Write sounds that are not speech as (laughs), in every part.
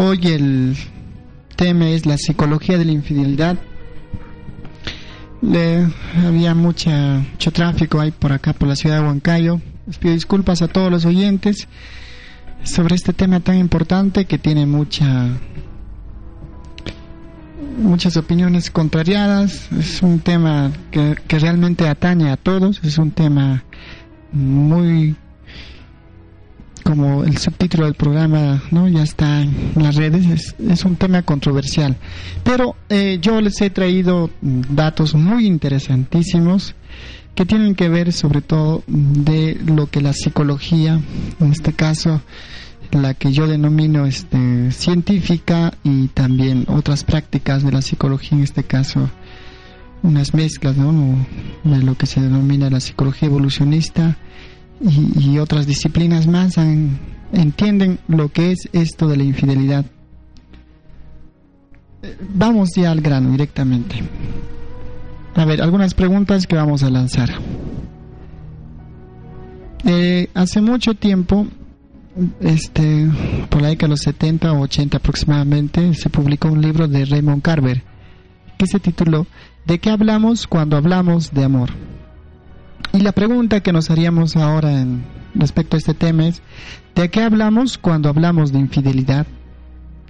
Hoy el tema es la psicología de la infidelidad. Le, había mucha, mucho tráfico ahí por acá, por la ciudad de Huancayo. Les pido disculpas a todos los oyentes sobre este tema tan importante que tiene mucha muchas opiniones contrariadas. Es un tema que, que realmente atañe a todos. Es un tema muy como el subtítulo del programa no ya está en las redes es, un tema controversial pero eh, yo les he traído datos muy interesantísimos que tienen que ver sobre todo de lo que la psicología en este caso la que yo denomino este científica y también otras prácticas de la psicología en este caso unas mezclas ¿no? de lo que se denomina la psicología evolucionista y, otras disciplinas más entienden lo que es esto de la infidelidad. Vamos ya al grano directamente. A ver, algunas preguntas que vamos a lanzar. Eh, hace mucho tiempo, este, por la década de los 70 o 80 aproximadamente, se publicó un libro de Raymond Carver que se tituló ¿De qué hablamos cuando hablamos de amor? Y la pregunta que nos haríamos ahora respecto a este tema es, ¿de qué hablamos cuando hablamos de infidelidad?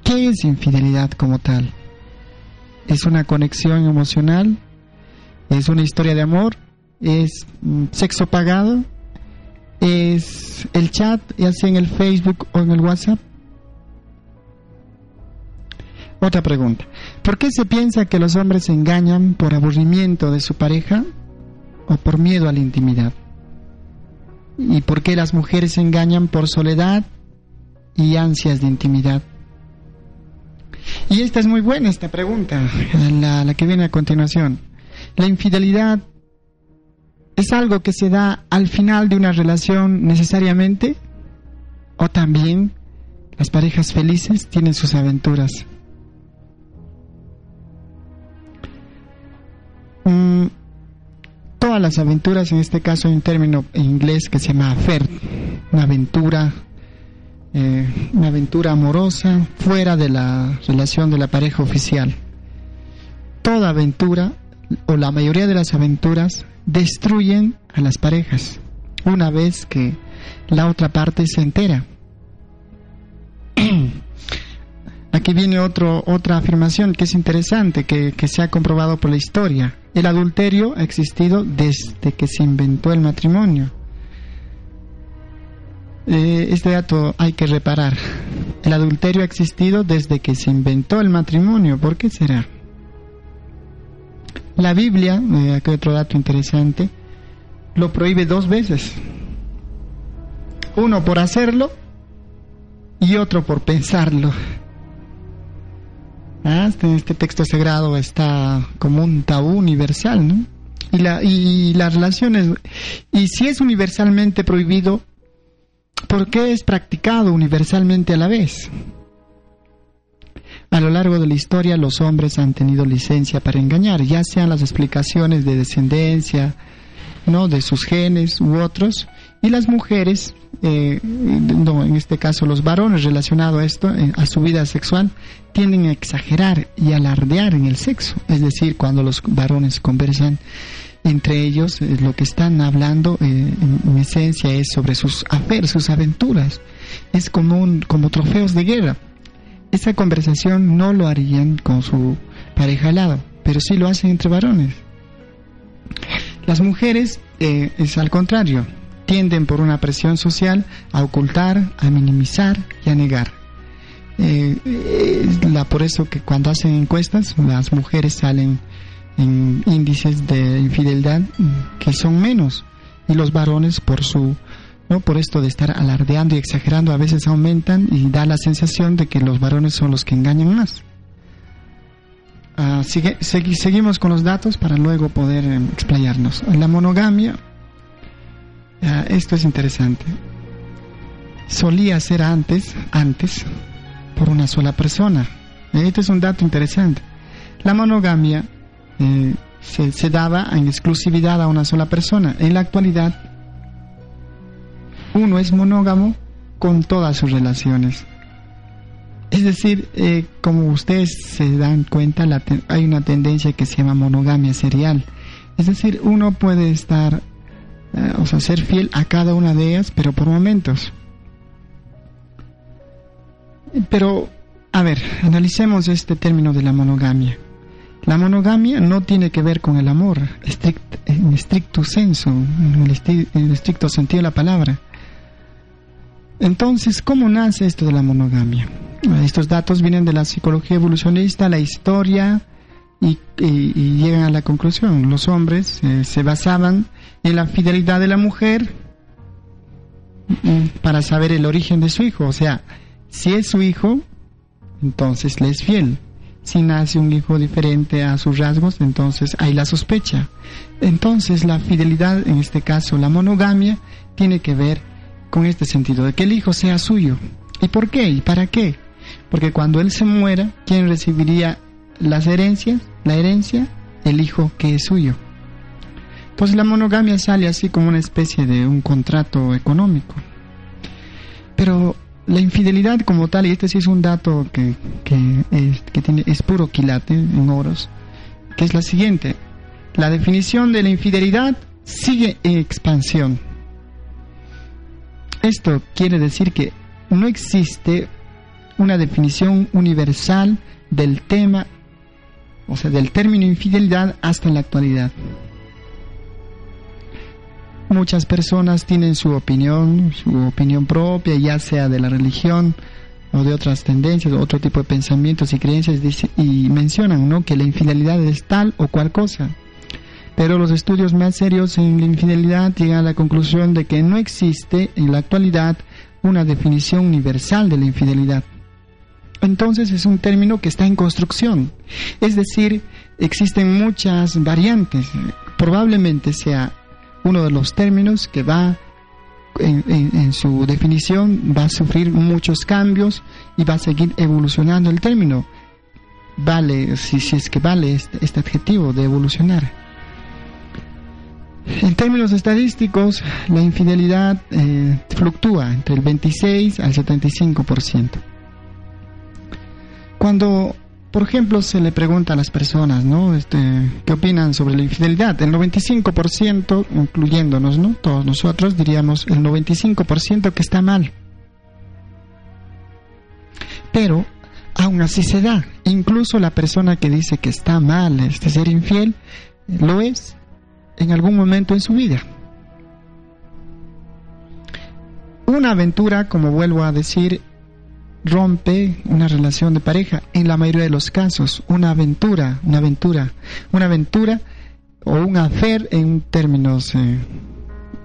¿Qué es infidelidad como tal? ¿Es una conexión emocional? ¿Es una historia de amor? ¿Es mm, sexo pagado? ¿Es el chat, ya sea en el Facebook o en el WhatsApp? Otra pregunta. ¿Por qué se piensa que los hombres se engañan por aburrimiento de su pareja o por miedo a la intimidad? ¿Y por qué las mujeres se engañan por soledad y ansias de intimidad? Y esta es muy buena, esta pregunta, la, que viene a continuación. ¿La infidelidad es algo que se da al final de una relación necesariamente? ¿O también las parejas felices tienen sus aventuras? Mm, todas las aventuras, en este caso hay un término en inglés que se llama affair, una aventura, eh, una aventura amorosa fuera de la relación de la pareja oficial. Toda aventura o la mayoría de las aventuras destruyen a las parejas una vez que la otra parte se entera. (clears throat) Aquí viene otro, otra afirmación que es interesante, que, que se ha comprobado por la historia. El adulterio ha existido desde que se inventó el matrimonio. Eh, este dato hay que reparar. El adulterio ha existido desde que se inventó el matrimonio. ¿Por qué será? La Biblia, eh, aquí otro dato interesante, lo prohíbe dos veces. Uno por hacerlo y otro por pensarlo. ¿Ah? Este, este, texto sagrado está como un tabú universal, ¿no? Y, la, y las relaciones, y si es universalmente prohibido, ¿por qué es practicado universalmente a la vez? A lo largo de la historia los hombres han tenido licencia para engañar, ya sean las explicaciones de descendencia, ¿no? de sus genes u otros, y las mujeres, eh, no, en este caso los varones relacionados a esto, eh, a su vida sexual, tienden a exagerar y alardear en el sexo. Es decir, cuando los varones conversan entre ellos, eh, lo que están hablando en, esencia es sobre sus aferes, sus aventuras. Es como, un, como trofeos de guerra. Esa conversación no lo harían con su pareja al lado, pero sí lo hacen entre varones. Las mujeres es al contrario, tienden por una presión social a ocultar, a minimizar y a negar. Eh, la, por eso que cuando hacen encuestas las mujeres salen en índices de infidelidad que son menos y los varones por su no por esto de estar alardeando y exagerando a veces aumentan y da la sensación de que los varones son los que engañan más. Ah, sigue, seguimos con los datos para luego poder eh, explayarnos. La monogamia esto es interesante. Solía ser antes, antes, por una sola persona. Este es un dato interesante. La monogamia eh, se, daba en exclusividad a una sola persona. En la actualidad, uno es monógamo con todas sus relaciones. Es decir, eh, como ustedes se dan cuenta, hay una tendencia que se llama monogamia serial. Es decir, uno puede estar, eh, o sea, ser fiel a cada una de ellas, pero por momentos. Pero, a ver, analicemos este término de la monogamia. La monogamia no tiene que ver con el amor, en estricto senso, en el estricto sentido de la palabra. Entonces, ¿cómo nace esto de la monogamia? Estos datos vienen de la psicología evolucionista, la historia, y, llegan a la conclusión. Los hombres eh, se basaban en la fidelidad de la mujer mm, para saber el origen de su hijo. O sea, si es su hijo, entonces le es fiel. Si nace un hijo diferente a sus rasgos, entonces hay la sospecha. Entonces la fidelidad, en este caso la monogamia, tiene que ver con este sentido, de que el hijo sea suyo. ¿Y por qué? ¿Y para qué? Porque cuando él se muera, ¿quién recibiría las herencias? La herencia, el hijo que es suyo. Pues la monogamia sale así como una especie de un contrato económico. Pero la infidelidad como tal, y este sí es un dato que, que, es, que tiene, es puro quilate en oros, que es la siguiente. La definición de la infidelidad sigue en expansión. Esto quiere decir que no existe una definición universal del tema, o sea, del término infidelidad hasta la actualidad. Muchas personas tienen su opinión, su opinión propia, ya sea de la religión o de otras tendencias, otro tipo de pensamientos y creencias, y mencionan ¿no? que la infidelidad es tal o cual cosa. Pero los estudios más serios en la infidelidad llegan a la conclusión de que no existe en la actualidad una definición universal de la infidelidad. Entonces es un término que está en construcción. Es decir, existen muchas variantes. Probablemente sea uno de los términos que va en, su definición, va a sufrir muchos cambios y va a seguir evolucionando el término. Vale, si, es que vale este, este adjetivo de evolucionar. En términos estadísticos, la infidelidad eh, fluctúa entre el 26 al 75%. Cuando, por ejemplo, se le pregunta a las personas, ¿no? Este, ¿Qué opinan sobre la infidelidad? El 95%, incluyéndonos, ¿no? Todos nosotros diríamos el 95% que está mal. Pero aún así se da. Incluso la persona que dice que está mal este ser infiel, lo es en algún momento en su vida. Una aventura, como vuelvo a decir, rompe una relación de pareja. En la mayoría de los casos, una aventura, una aventura, una aventura o un affair en términos, eh,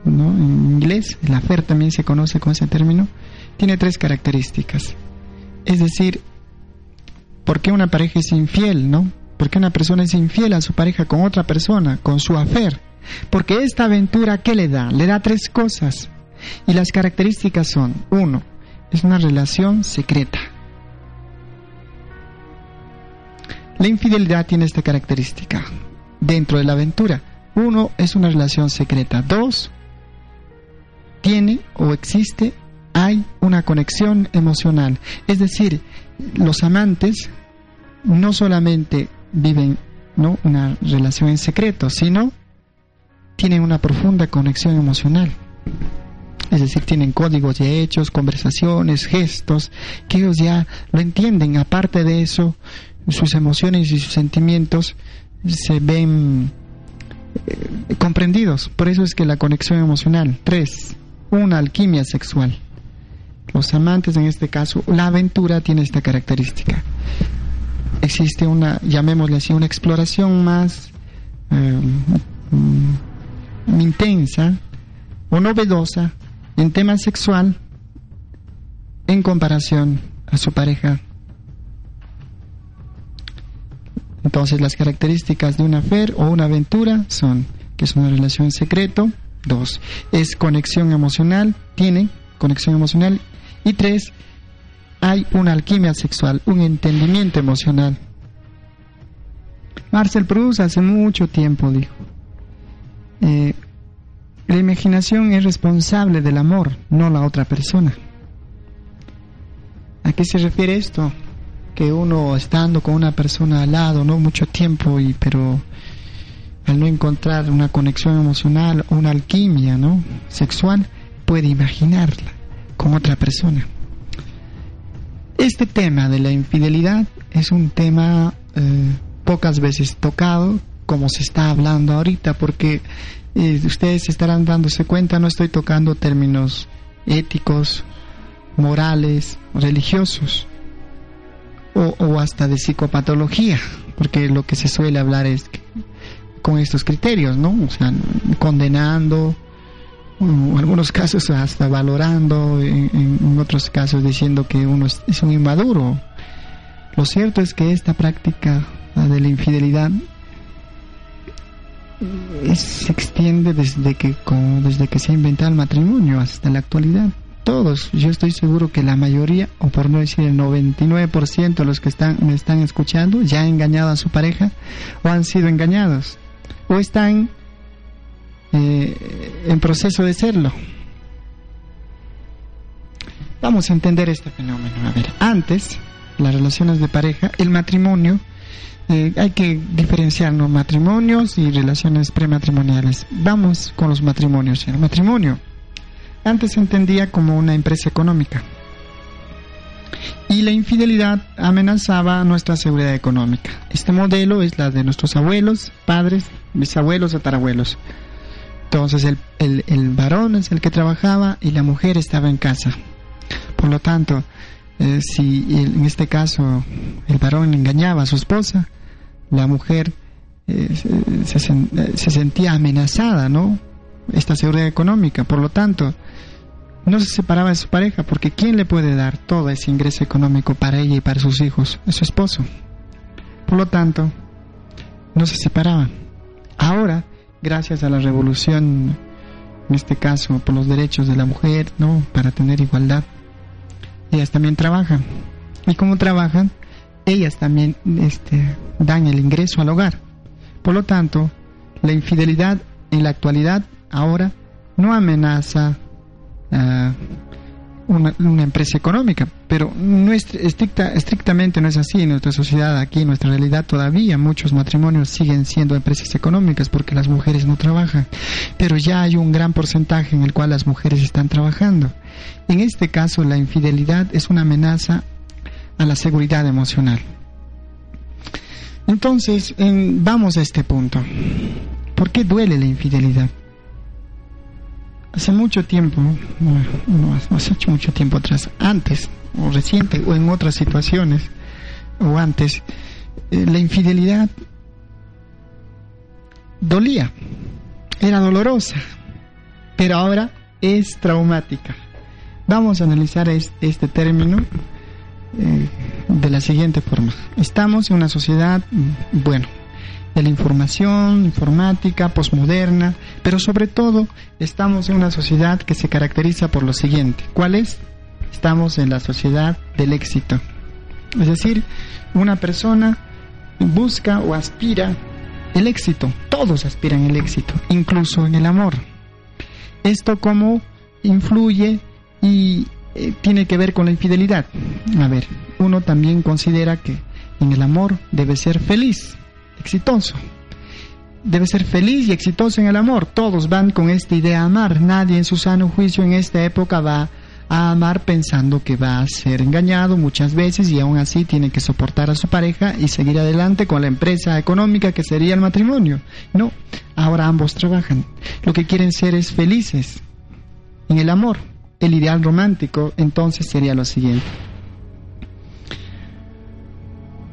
¿no? en inglés, el affair también se conoce con ese término, tiene tres características. Es decir, ¿por qué una pareja es infiel, no? Porque una persona es infiel a su pareja con otra persona, con su afer. Porque esta aventura, ¿qué le da? Le da tres cosas. Y las características son, uno, es una relación secreta. La infidelidad tiene esta característica dentro de la aventura. Uno, es una relación secreta. Dos, tiene o existe, hay una conexión emocional. Es decir, los amantes no solamente viven ¿no? una relación en secreto, sino tienen una profunda conexión emocional. Es decir, tienen códigos de hechos, conversaciones, gestos, que ellos ya lo entienden. Aparte de eso, sus emociones y sus sentimientos se ven eh, comprendidos. Por eso es que la conexión emocional. Tres, una alquimia sexual. Los amantes, en este caso, la aventura tiene esta característica existe una, llamémosle así, una exploración más eh, mm, intensa o novedosa en tema sexual en comparación a su pareja. Entonces las características de una fer o una aventura son que es una relación secreto, dos, es conexión emocional, tiene conexión emocional, y tres, hay una alquimia sexual, un entendimiento emocional. Marcel Proust hace mucho tiempo dijo, eh, la imaginación es responsable del amor, no la otra persona. ¿A qué se refiere esto? Que uno estando con una persona al lado, no mucho tiempo, y pero al no encontrar una conexión emocional, una alquimia, ¿no? sexual, puede imaginarla con otra persona. Este tema de la infidelidad es un tema eh, pocas veces tocado, como se está hablando ahorita, porque eh, ustedes estarán dándose cuenta, no estoy tocando términos éticos, morales, religiosos o, hasta de psicopatología, porque lo que se suele hablar es con estos criterios, ¿no? O sea, condenando, o en algunos casos hasta valorando, en, otros casos diciendo que uno es, un inmaduro. Lo cierto es que esta práctica de la infidelidad se extiende desde que, desde que se ha inventado el matrimonio hasta la actualidad todos, yo estoy seguro que la mayoría, o por no decir el 99% de los que están, me están escuchando, ya han engañado a su pareja o han sido engañados o están eh, en proceso de serlo. Vamos a entender este fenómeno. A ver, antes, las relaciones de pareja, el matrimonio, eh, hay que diferenciarnos matrimonios y relaciones prematrimoniales. Vamos con los matrimonios. El matrimonio antes se entendía como una empresa económica. Y la infidelidad amenazaba nuestra seguridad económica. Este modelo es la de nuestros abuelos, padres, bisabuelos, tatarabuelos. Entonces el, el, varón es el que trabajaba y la mujer estaba en casa. Por lo tanto, eh, si en este caso el varón engañaba a su esposa, la mujer eh, se, se, sentía amenazada, ¿no? Esta seguridad económica. Por lo tanto, no se separaba de su pareja porque ¿quién le puede dar todo ese ingreso económico para ella y para sus hijos? Es su esposo. Por lo tanto, no se separaban. Ahora, gracias a la revolución, en este caso por los derechos de la mujer, ¿no? Para tener igualdad, ellas también trabajan. Y como trabajan, ellas también este, dan el ingreso al hogar. Por lo tanto, la infidelidad en la actualidad ahora no amenaza una, empresa económica, pero no es estricta, estrictamente no es así en nuestra sociedad, aquí en nuestra realidad todavía muchos matrimonios siguen siendo empresas económicas porque las mujeres no trabajan, pero ya hay un gran porcentaje en el cual las mujeres están trabajando. En este caso la infidelidad es una amenaza a la seguridad emocional. Entonces, vamos a este punto. ¿Por qué duele la infidelidad? Hace mucho tiempo, no, hace mucho tiempo atrás, antes o reciente o en otras situaciones o antes, eh, la infidelidad dolía, era dolorosa, pero ahora es traumática. Vamos a analizar este término eh, de la siguiente forma. Estamos en una sociedad, bueno, de la información, informática, posmoderna, pero sobre todo estamos en una sociedad que se caracteriza por lo siguiente. ¿Cuál es? Estamos en la sociedad del éxito. Es decir, una persona busca o aspira el éxito. Todos aspiran el éxito, incluso en el amor. Esto cómo influye y eh, tiene que ver con la infidelidad. A ver, uno también considera que en el amor debe ser feliz exitoso. Debe ser feliz y exitoso en el amor. Todos van con esta idea de amar. Nadie en su sano juicio en esta época va a amar pensando que va a ser engañado muchas veces y aún así tiene que soportar a su pareja y seguir adelante con la empresa económica que sería el matrimonio. No, ahora ambos trabajan. Lo que quieren ser es felices en el amor. El ideal romántico entonces sería lo siguiente.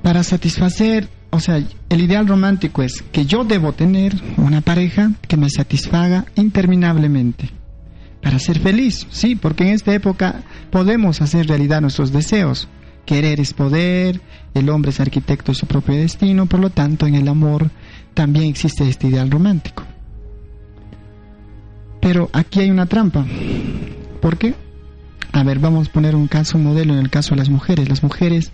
Para satisfacer o sea, el ideal romántico es que yo debo tener una pareja que me satisfaga interminablemente para ser feliz, sí, porque en esta época podemos hacer realidad nuestros deseos. Querer es poder, el hombre es arquitecto de su propio destino, por lo tanto en el amor también existe este ideal romántico. Pero aquí hay una trampa. ¿Por qué? A ver, vamos a poner un caso, modelo en el caso de las mujeres. Las mujeres,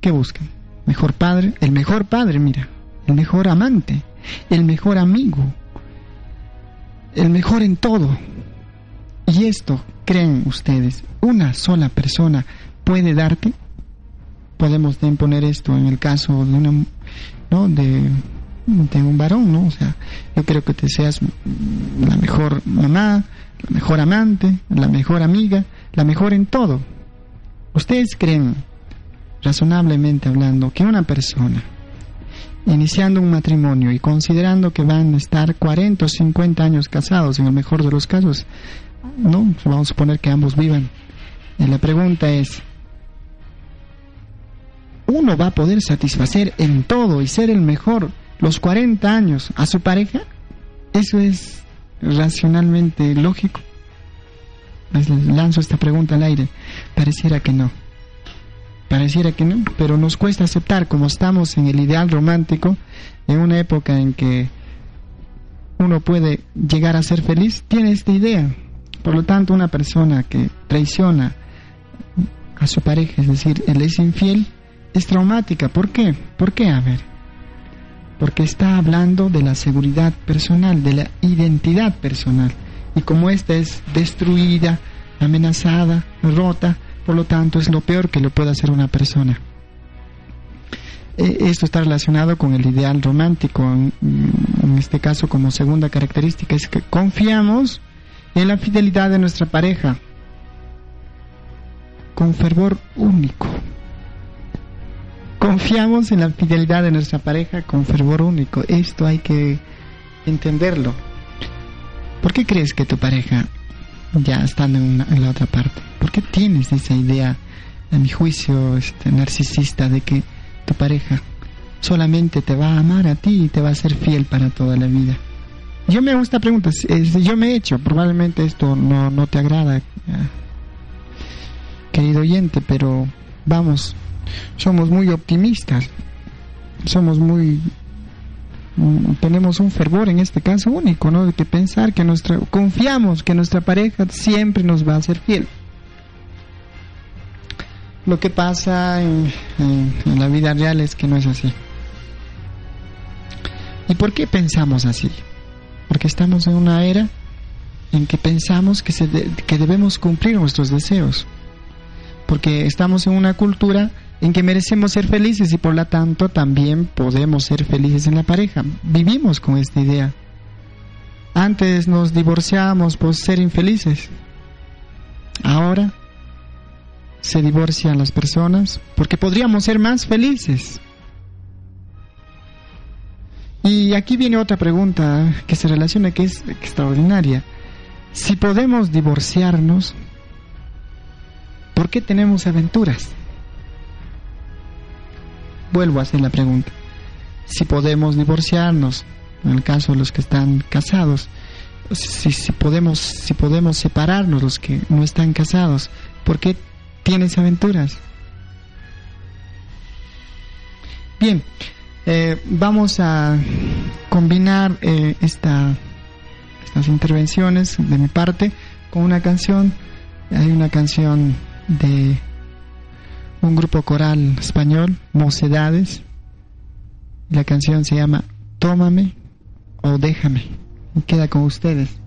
¿qué buscan? Mejor padre, el mejor padre, mira, el mejor amante, el mejor amigo, el mejor en todo. Y esto, creen ustedes, una sola persona puede darte. Podemos poner esto en el caso de una, ¿no? De, de un varón, ¿no? O sea, yo creo que te seas la mejor mamá, la mejor amante, la mejor amiga, la mejor en todo. ¿Ustedes creen, razonablemente hablando, que una persona iniciando un matrimonio y considerando que van a estar 40 o 50 años casados, en el mejor de los casos, no, vamos a suponer que ambos vivan. Y la pregunta es, ¿uno va a poder satisfacer en todo y ser el mejor los 40 años a su pareja? ¿Eso es racionalmente lógico? Les lanzo esta pregunta al aire. Pareciera que no. Pareciera que no, pero nos cuesta aceptar como estamos en el ideal romántico, en una época en que uno puede llegar a ser feliz, tiene esta idea. Por lo tanto, una persona que traiciona a su pareja, es decir, él es infiel, es traumática. ¿Por qué? ¿Por qué? A ver. Porque está hablando de la seguridad personal, de la identidad personal. Y como esta es destruida, amenazada, rota, por lo tanto, es lo peor que le puede hacer una persona. E, esto está relacionado con el ideal romántico. En este caso, como segunda característica, es que confiamos en la fidelidad de nuestra pareja con fervor único. Confiamos en la fidelidad de nuestra pareja con fervor único. Esto hay que entenderlo. ¿Por qué crees que tu pareja ya estando en, en, la otra parte. ¿Por qué tienes esa idea, a mi juicio, este, narcisista de que tu pareja solamente te va a amar a ti y te va a ser fiel para toda la vida? Yo me hago esta pregunta, yo me he hecho, probablemente esto no, no te agrada, querido oyente, pero vamos, somos muy optimistas, somos muy tenemos un fervor en este caso único, ¿no? De que pensar que nuestra, confiamos que nuestra pareja siempre nos va a ser fiel. Lo que pasa en, la vida real es que no es así. ¿Y por qué pensamos así? Porque estamos en una era en que pensamos que, se que debemos cumplir nuestros deseos. Porque estamos en una cultura en que merecemos ser felices y por lo tanto también podemos ser felices en la pareja. Vivimos con esta idea. Antes nos divorciábamos por ser infelices. Ahora se divorcian las personas porque podríamos ser más felices. Y aquí viene otra pregunta que se relaciona que es extraordinaria. Si podemos divorciarnos, ¿por qué tenemos aventuras? vuelvo a hacer la pregunta. Si podemos divorciarnos, en el caso de los que están casados, si, si, podemos, si podemos separarnos los que no están casados, ¿por qué tienes aventuras? Bien, eh, vamos a combinar eh, esta, estas intervenciones de mi parte con una canción. Hay una canción de un grupo coral español, Mocedades. La canción se llama Tómame o Déjame. Y queda con ustedes.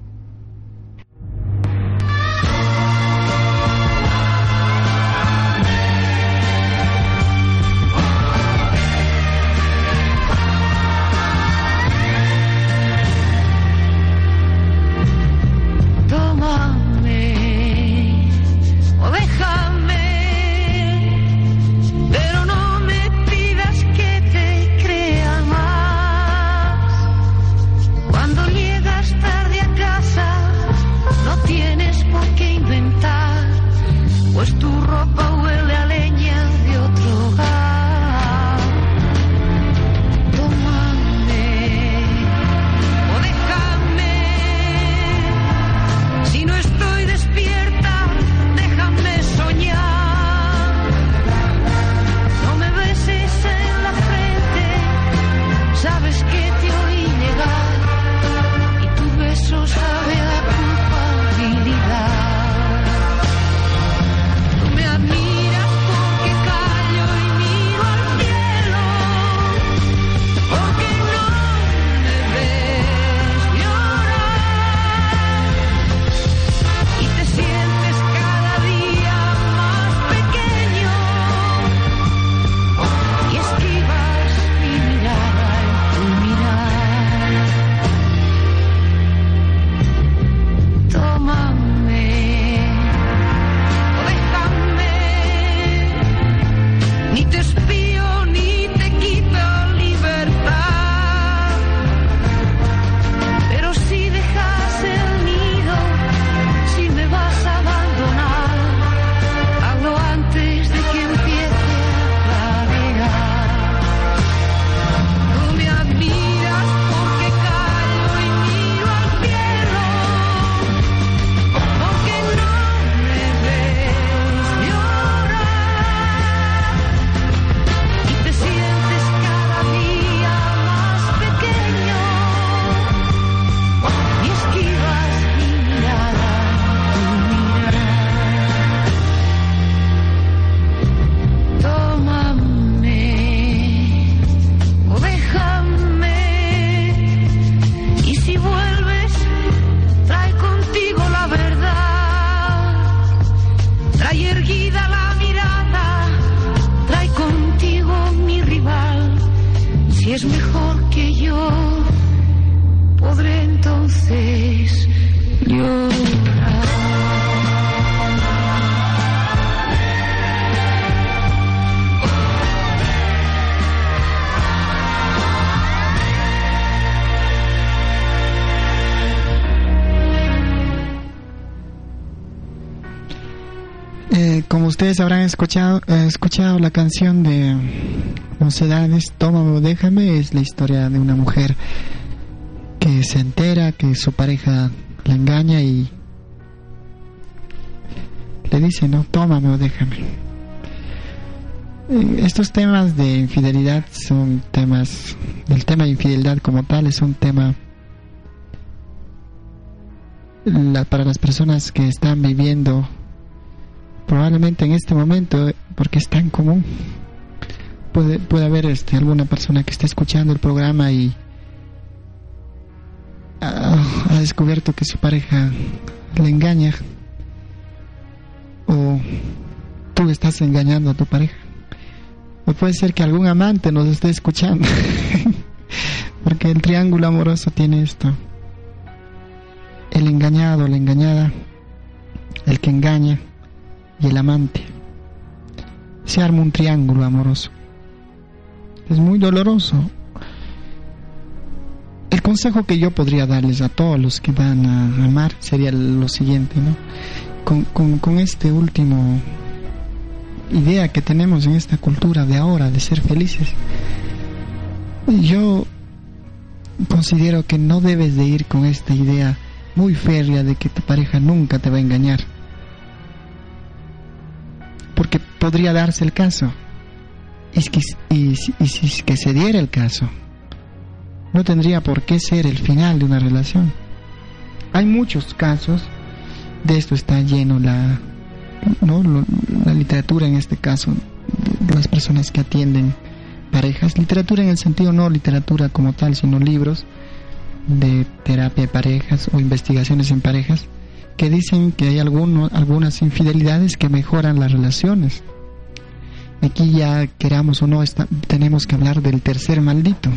Ustedes habrán escuchado, eh, escuchado la canción de Mocedades, Tómame o Déjame, es la historia de una mujer que se entera que su pareja la engaña y le dice, no, tómame o déjame. Eh, estos temas de infidelidad son temas, el tema de infidelidad como tal es un tema para las personas que están viviendo probablemente en este momento, porque es tan común, puede, puede haber este, alguna persona que esté escuchando el programa y ha, descubierto que su pareja le engaña o tú estás engañando a tu pareja. O puede ser que algún amante nos esté escuchando, (laughs) porque el triángulo amoroso tiene esto. El engañado, la engañada, el que engaña y el amante. Se arma un triángulo amoroso. Es muy doloroso. El consejo que yo podría darles a todos los que van a amar sería lo siguiente, ¿no? Con, con, con este último idea que tenemos en esta cultura de ahora de ser felices, yo considero que no debes de ir con esta idea muy férrea de que tu pareja nunca te va a engañar porque podría darse el caso. Y, que, y, si que se diera el caso, no tendría por qué ser el final de una relación. Hay muchos casos, de esto está lleno la, ¿no? la literatura en este caso, las personas que atienden parejas, literatura en el sentido no literatura como tal, sino libros de terapia de parejas o investigaciones en parejas, que dicen que hay algunas infidelidades que mejoran las relaciones. Aquí ya queramos o no, tenemos que hablar del tercer maldito.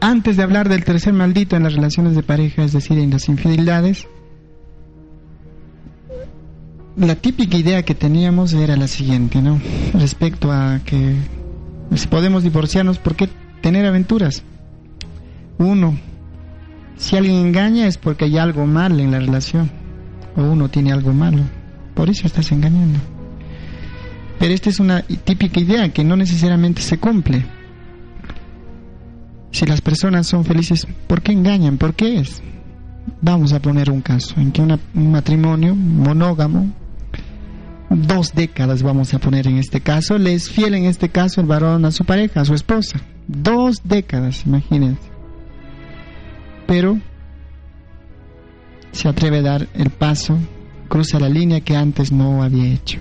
Antes de hablar del tercer maldito en las relaciones de pareja, es decir, en las infidelidades, la típica idea que teníamos era la siguiente, ¿no? Respecto a que si podemos divorciarnos, ¿por qué tener aventuras? Uno, si alguien engaña es porque hay algo mal en la relación o uno tiene algo malo. Por eso estás engañando. Pero esta es una típica idea que no necesariamente se cumple. Si las personas son felices, ¿por qué engañan? ¿Por qué es? Vamos a poner un caso en que un matrimonio monógamo, dos décadas vamos a poner en este caso, le es fiel en este caso el varón a su pareja, a su esposa. Dos décadas, imagínense pero se atreve a dar el paso, cruza la línea que antes no había hecho,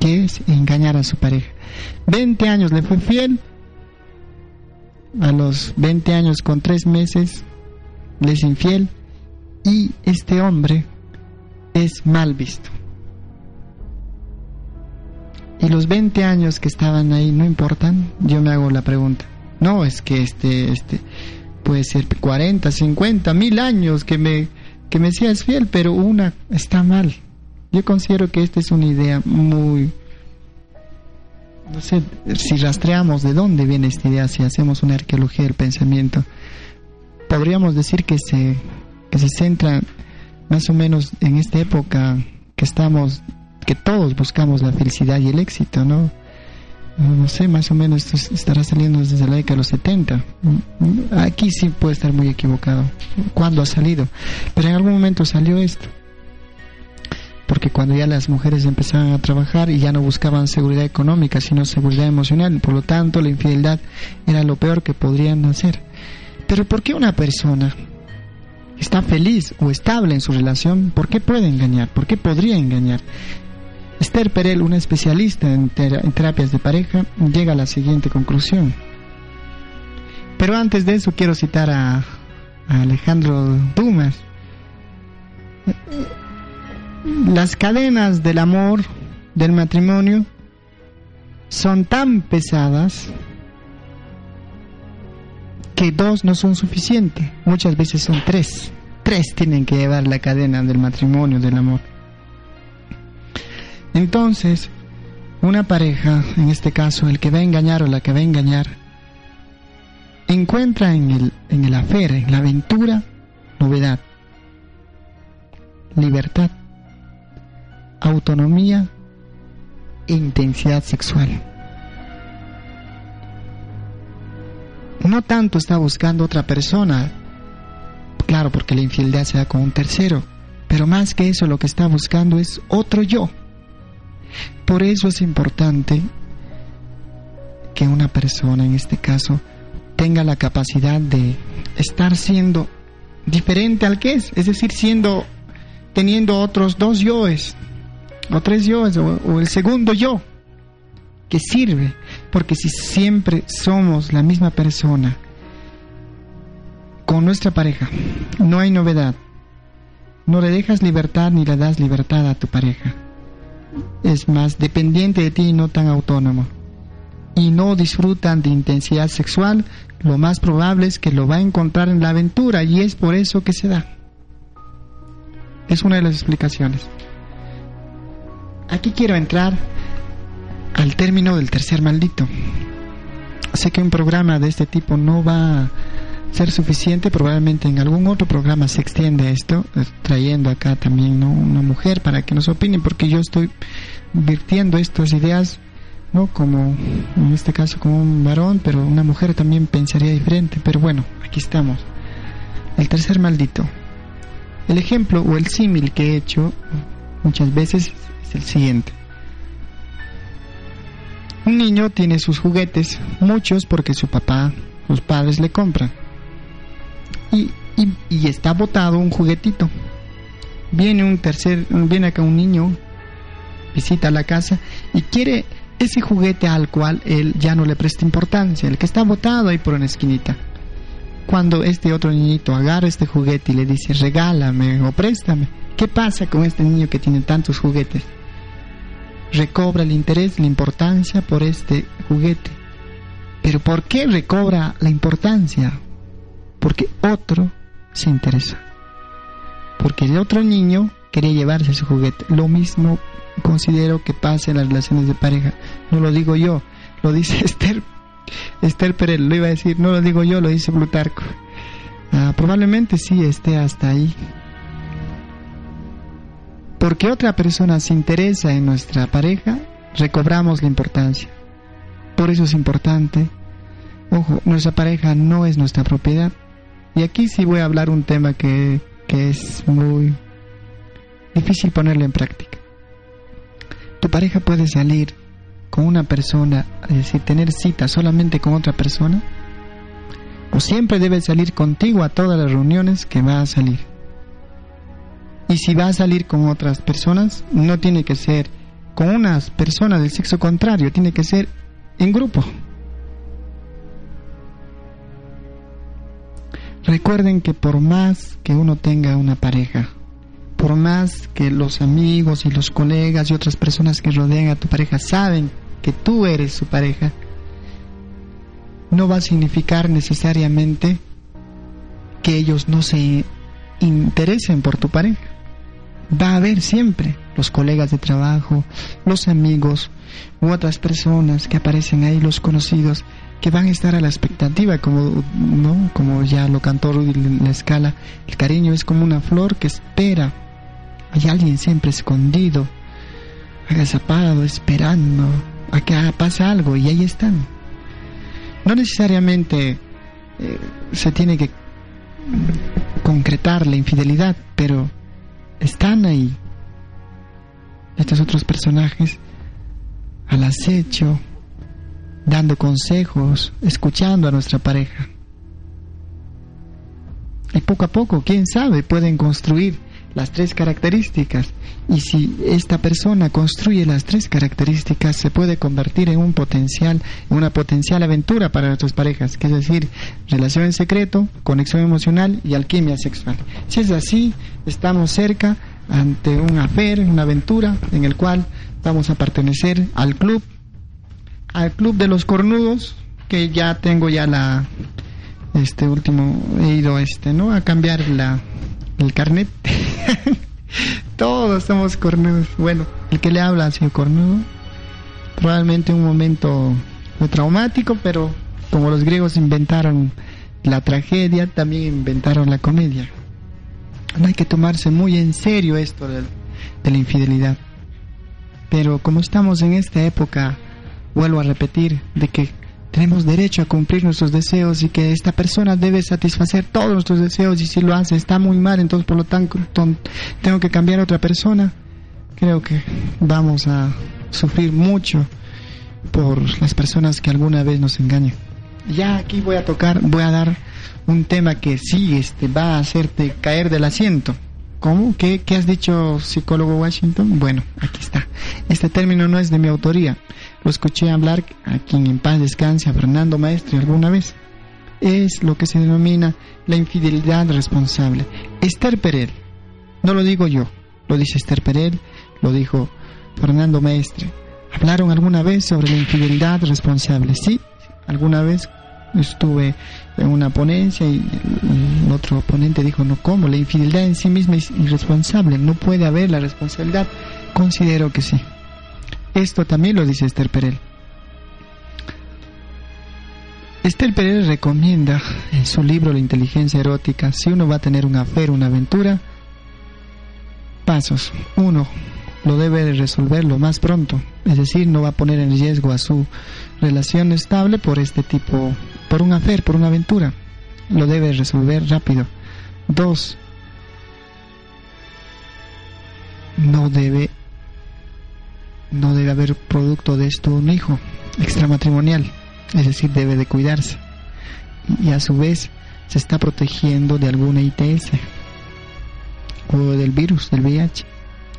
que es engañar a su pareja. 20 años le fue fiel, a los 20 años con 3 meses le es infiel y este hombre es mal visto. Y los 20 años que estaban ahí no importan, yo me hago la pregunta. No, es que este, este, puede ser 40, 50, mil años que me, que me seas fiel, pero una está mal. Yo considero que esta es una idea muy, no sé, si rastreamos de dónde viene esta idea, si hacemos una arqueología del pensamiento, podríamos decir que se, que se centra más o menos en esta época que estamos, que todos buscamos la felicidad y el éxito, ¿no? No sé, más o menos esto estará saliendo desde la década de los 70. Aquí sí puede estar muy equivocado. ¿Cuándo ha salido? Pero en algún momento salió esto. Porque cuando ya las mujeres empezaban a trabajar y ya no buscaban seguridad económica, sino seguridad emocional, por lo tanto la infidelidad era lo peor que podrían hacer. Pero ¿por qué una persona está feliz o estable en su relación, ¿por qué puede engañar? ¿Por qué podría engañar? Esther Perel, una especialista en, terapias de pareja, llega a la siguiente conclusión. Pero antes de eso quiero citar a, a Alejandro Dumas. Las cadenas del amor, del matrimonio, son tan pesadas que dos no son suficientes, muchas veces son tres. Tres tienen que llevar la cadena del matrimonio, del amor. Entonces, una pareja, en este caso el que va a engañar o la que va a engañar, encuentra en el, en el afer, en la aventura, novedad, libertad, autonomía e intensidad sexual. no tanto está buscando otra persona, claro, porque la infidelidad se da con un tercero, pero más que eso lo que está buscando es otro yo. Por eso es importante que una persona, en este caso, tenga la capacidad de estar siendo diferente al que es, es decir, siendo, teniendo otros dos yoes, o tres yoes, o el segundo yo, que sirve, porque si siempre somos la misma persona con nuestra pareja, no hay novedad. No le dejas libertad ni le das libertad a tu pareja. Es más dependiente de ti y no tan autónomo. Y no disfrutan de intensidad sexual, lo más probable es que lo va a encontrar en la aventura y es por eso que se da. Es una de las explicaciones. Aquí quiero entrar al término del tercer maldito. Sé que un programa de este tipo no va a ser suficiente, probablemente en algún otro programa se extiende esto, trayendo acá también una mujer para que nos opine, porque yo estoy virtiendo estas ideas, no como en este caso como un varón, pero una mujer también pensaría diferente, pero bueno, aquí estamos. El tercer maldito. El ejemplo o el símil que he hecho muchas veces el siguiente. Un niño tiene sus juguetes, muchos porque su papá, sus padres le compran. Y, está botado un juguetito. Viene un tercer, viene acá un niño, visita la casa y quiere ese juguete al cual él ya no le presta importancia, el que está botado ahí por una esquinita. Cuando este otro niñito agarra este juguete y le dice regálame o préstame, ¿qué pasa con este niño que tiene tantos juguetes? Recobra el interés, la importancia por este juguete. Pero ¿por qué recobra la importancia? Porque otro se interesa. Porque el otro niño quería llevarse su juguete. Lo mismo considero que pasa en las relaciones de pareja. No lo digo yo, lo dice (laughs) Esther, Esther Pérez, lo iba a decir, no lo digo yo, lo dice Plutarco. Ah, probablemente sí esté hasta ahí porque otra persona se interesa en nuestra pareja, recobramos la importancia. Por eso es importante, ojo, nuestra pareja no es nuestra propiedad. Y aquí sí voy a hablar un tema que, que es muy difícil ponerlo en práctica. Tu pareja puede salir con una persona, es decir, tener cita solamente con otra persona, o siempre debe salir contigo a todas las reuniones que va a salir. Y si va a salir con otras personas, no tiene que ser con unas personas del sexo contrario, tiene que ser en grupo. Recuerden que por más que uno tenga una pareja, por más que los amigos y los colegas y otras personas que rodean a tu pareja saben que tú eres su pareja, no va a significar necesariamente que ellos no se interesen por tu pareja va a haber siempre los colegas de trabajo, los amigos u otras personas que aparecen ahí, los conocidos, que van a estar a la expectativa, como, ¿no? como ya lo cantó Rudy en la escala, el cariño es como una flor que espera, hay alguien siempre escondido, agazapado, esperando a que pase algo y ahí están. No necesariamente eh, se tiene que concretar la infidelidad, pero están ahí. Estos otros personajes al acecho, dando consejos, escuchando a nuestra pareja. Y poco a poco, quién sabe, pueden construir las tres características. Y si esta persona construye las tres características, se puede convertir en un potencial, en una potencial aventura para nuestras parejas, que es decir, relación en secreto, conexión emocional y alquimia sexual. Si es así, estamos cerca ante un afer, una aventura en el cual vamos a pertenecer al club, al club de los cornudos, que ya tengo ya la este último he ido este, ¿no? a cambiar la el carnet. (laughs) Todos somos cornudos. Bueno, el que le habla ha sido cornudo. Probablemente un momento muy traumático, pero como los griegos inventaron la tragedia, también inventaron la comedia. No hay que tomarse muy en serio esto de la infidelidad. Pero como estamos en esta época, vuelvo a repetir, de que tenemos derecho a cumplir nuestros deseos y que esta persona debe satisfacer todos nuestros deseos y si lo hace está muy mal, entonces por lo tanto tengo que cambiar a otra persona. Creo que vamos a sufrir mucho por las personas que alguna vez nos engañan. Ya aquí voy a tocar, voy a dar un tema que sí este, va a hacerte caer del asiento. ¿Cómo? ¿Qué, ¿Qué has dicho, psicólogo Washington? Bueno, aquí está. Este término no es de mi autoría escuché hablar a quien en paz descanse, Fernando Maestre, alguna vez. Es lo que se denomina la infidelidad responsable. Esther Perel, no lo digo yo, lo dice Esther Perel, lo dijo Fernando Maestre. ¿Hablaron alguna vez sobre la infidelidad responsable? Sí, alguna vez estuve en una ponencia y el otro ponente dijo, no, ¿cómo? La infidelidad en sí misma es irresponsable, no puede haber la responsabilidad. Considero que sí. Esto también lo dice Esther Perel. Esther Perel recomienda en su libro La inteligencia erótica, si uno va a tener un afer, una aventura, pasos. Uno, lo debe resolver lo más pronto, es decir, no va a poner en riesgo a su relación estable por este tipo, por un afer, por una aventura. Lo debe resolver rápido. Dos, no debe no debe haber producto de esto un hijo extramatrimonial, es decir, debe de cuidarse. Y a su vez se está protegiendo de alguna ITS o del virus, del VIH,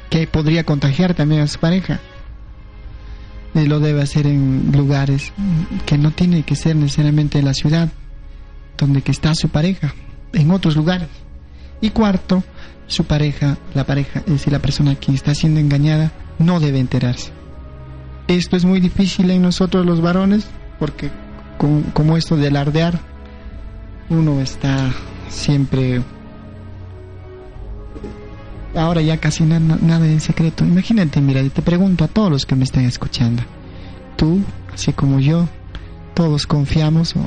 que podría contagiar también a su pareja. Lo debe hacer en lugares que no tiene que ser necesariamente en la ciudad donde que está su pareja, en otros lugares. Y cuarto, su pareja, la pareja, es decir, la persona que está siendo engañada, no debe enterarse. Esto es muy difícil en nosotros los varones porque como esto de alardear, uno está siempre... Ahora ya casi nada en secreto. Imagínate, mira, te pregunto a todos los que me están escuchando. Tú, así como yo, todos confiamos o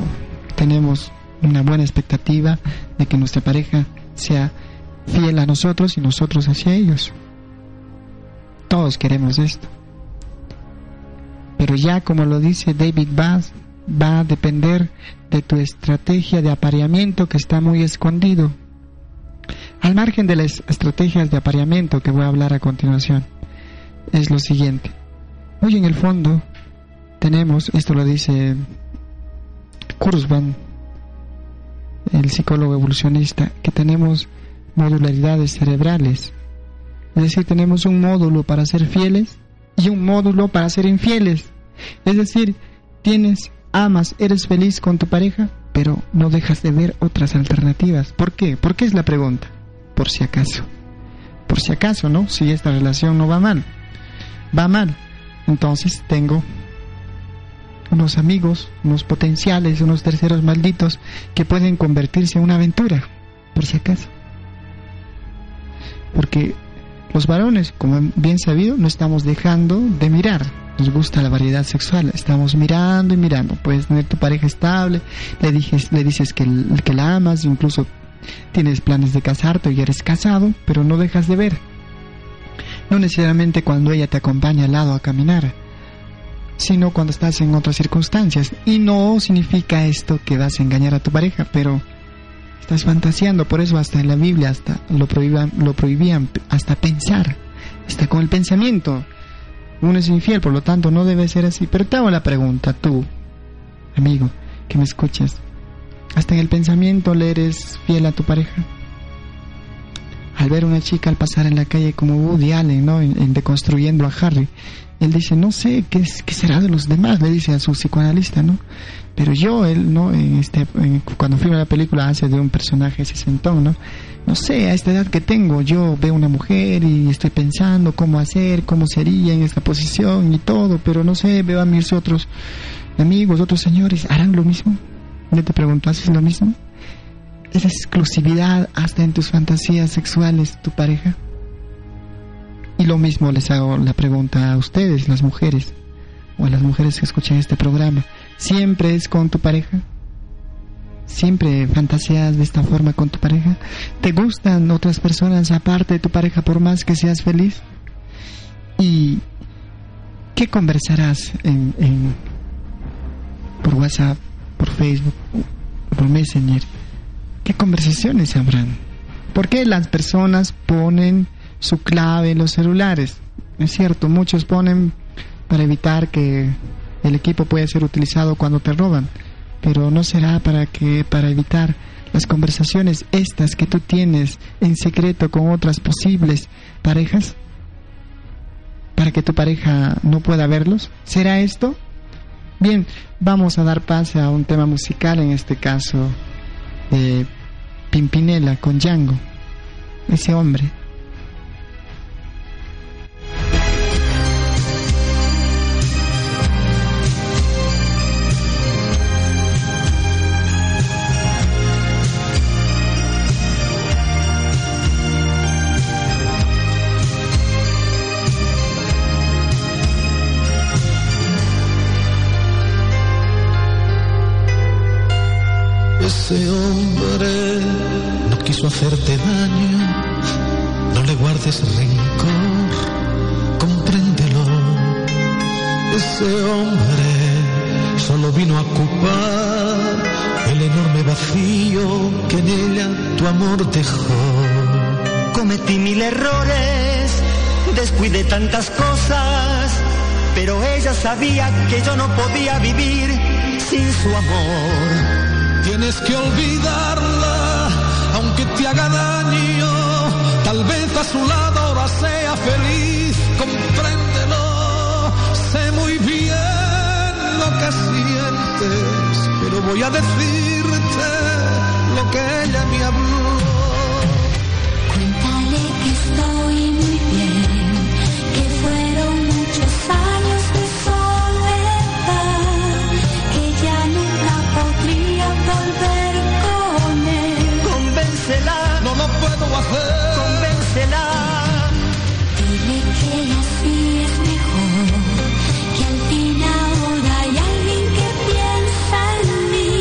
tenemos una buena expectativa de que nuestra pareja sea fiel a nosotros y nosotros hacia ellos. Todos queremos esto. Pero ya como lo dice David Bass, va a depender de tu estrategia de apareamiento que está muy escondido. Al margen de las estrategias de apareamiento que voy a hablar a continuación, es lo siguiente. Hoy en el fondo tenemos, esto lo dice Kurzban, el psicólogo evolucionista, que tenemos modularidades cerebrales es decir, tenemos un módulo para ser fieles y un módulo para ser infieles. Es decir, tienes, amas, eres feliz con tu pareja, pero no dejas de ver otras alternativas. ¿Por qué? ¿Por qué es la pregunta? Por si acaso. Por si acaso, ¿no? Si esta relación no va mal. Va mal. Entonces tengo unos amigos, unos potenciales, unos terceros malditos que pueden convertirse en una aventura. Por si acaso. Porque Los varones, como bien sabido, no estamos dejando de mirar. Nos gusta la variedad sexual. Estamos mirando y mirando. Puedes tener tu pareja estable, le, dices, le dices que, la amas, incluso tienes planes de casarte y eres casado, pero no dejas de ver. No necesariamente cuando ella te acompaña al lado a caminar, sino cuando estás en otras circunstancias. Y no significa esto que vas a engañar a tu pareja, pero estás fantaseando, por eso hasta en la Biblia hasta lo prohibían, lo prohibían hasta pensar, hasta con el pensamiento. Uno es infiel, por lo tanto no debe ser así. Pero te hago la pregunta, tú, amigo, que me escuchas, hasta en el pensamiento le eres fiel a tu pareja. Al ver una chica al pasar en la calle como Woody Allen, ¿no? En, deconstruyendo a Harry, él dice, no sé qué, será de los demás, le dice a su psicoanalista, ¿no? Pero yo, él, ¿no? En este, cuando fui a la película hace de un personaje ese sentón, ¿no? No sé, a esta edad que tengo, yo veo una mujer y estoy pensando cómo hacer, cómo sería en esta posición y todo, pero no sé, veo a mis otros amigos, otros señores, ¿harán lo mismo? Yo te pregunto, ¿haces lo mismo? ¿Es exclusividad hasta en tus fantasías sexuales tu pareja? Y lo mismo les hago la pregunta a ustedes, las mujeres, o a las mujeres que escuchan este programa. ¿Siempre es con tu pareja? ¿Siempre fantaseas de esta forma con tu pareja? ¿Te gustan otras personas aparte de tu pareja por más que seas feliz? ¿Y qué conversarás en, por WhatsApp, por Facebook, por Messenger? ¿Qué conversaciones habrán? ¿Por qué las personas ponen su clave en los celulares? Es cierto, muchos ponen para evitar que el equipo pueda ser utilizado cuando te roban, pero no será para que para evitar las conversaciones estas que tú tienes en secreto con otras posibles parejas para que tu pareja no pueda verlos. ¿Será esto? Bien, vamos a dar pase a un tema musical en este caso de Pimpinela con Django, ese hombre. No quiso hacerte daño, no le guardes rencor, compréndelo. Ese hombre solo vino a ocupar el enorme vacío que en ella tu amor dejó. Cometí mil errores, descuidé tantas cosas, pero ella sabía que yo no podía vivir sin su amor. Tienes que olvidarla, aunque te haga daño. Tal vez a su lado ahora sea feliz, compréndelo. Sé muy bien lo que sientes, pero voy a decirte lo que ella me habló. Cuéntale que estoy muy bien, Hacer. convéncela. Dile que así es mejor, que al fin ahora hay alguien que piensa en mí,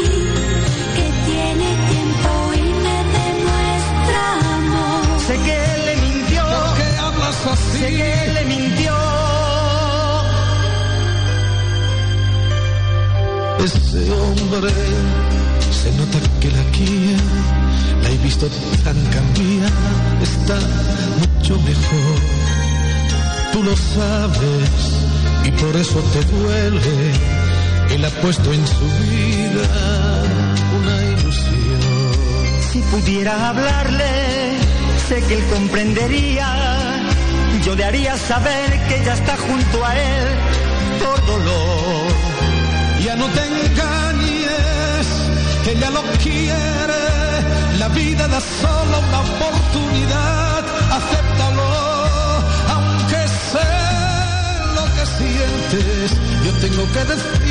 que tiene tiempo y me demuestra amor. Sé que él le mintió, ¿Por qué hablas así? sé que él le mintió. Ese hombre visto tan cambiada, está mucho mejor. Tú lo sabes y por eso te duele. Él ha puesto en su vida una ilusión. Si pudiera hablarle, sé que él comprendería. Yo le haría saber que ya está junto a él por dolor. Ya no te engañes, ella lo quiere, la vida da solo una oportunidad, acéptalo, aunque sé lo que sientes, yo tengo que decirte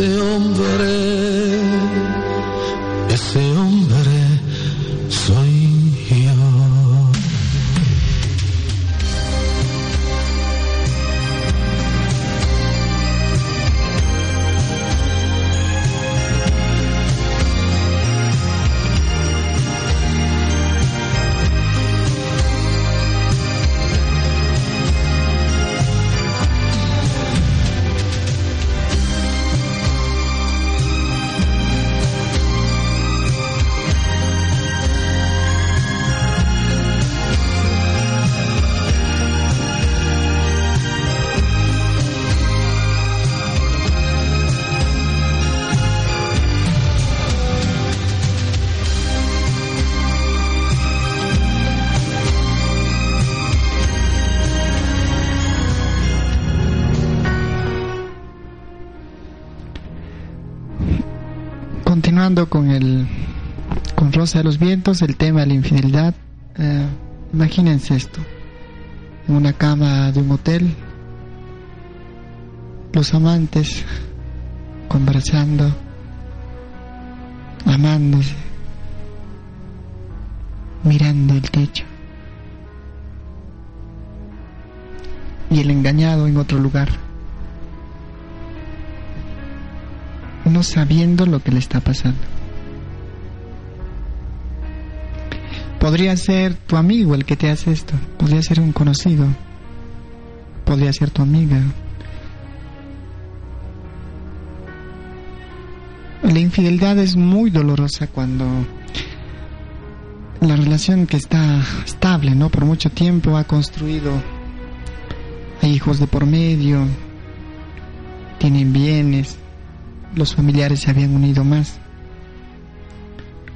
porque de los Vientos, el tema de la infidelidad. eh, imagínense esto: en una cama de un hotel, los amantes conversando, amándose, mirando el techo, y el engañado en otro lugar. no sabiendo lo que le está pasando. Podría ser tu amigo el que te hace esto, podría ser un conocido, podría ser tu amiga. La infidelidad es muy dolorosa cuando la relación que está estable, ¿no? Por mucho tiempo ha construido. Hay hijos de por medio, tienen bienes, los familiares se habían unido más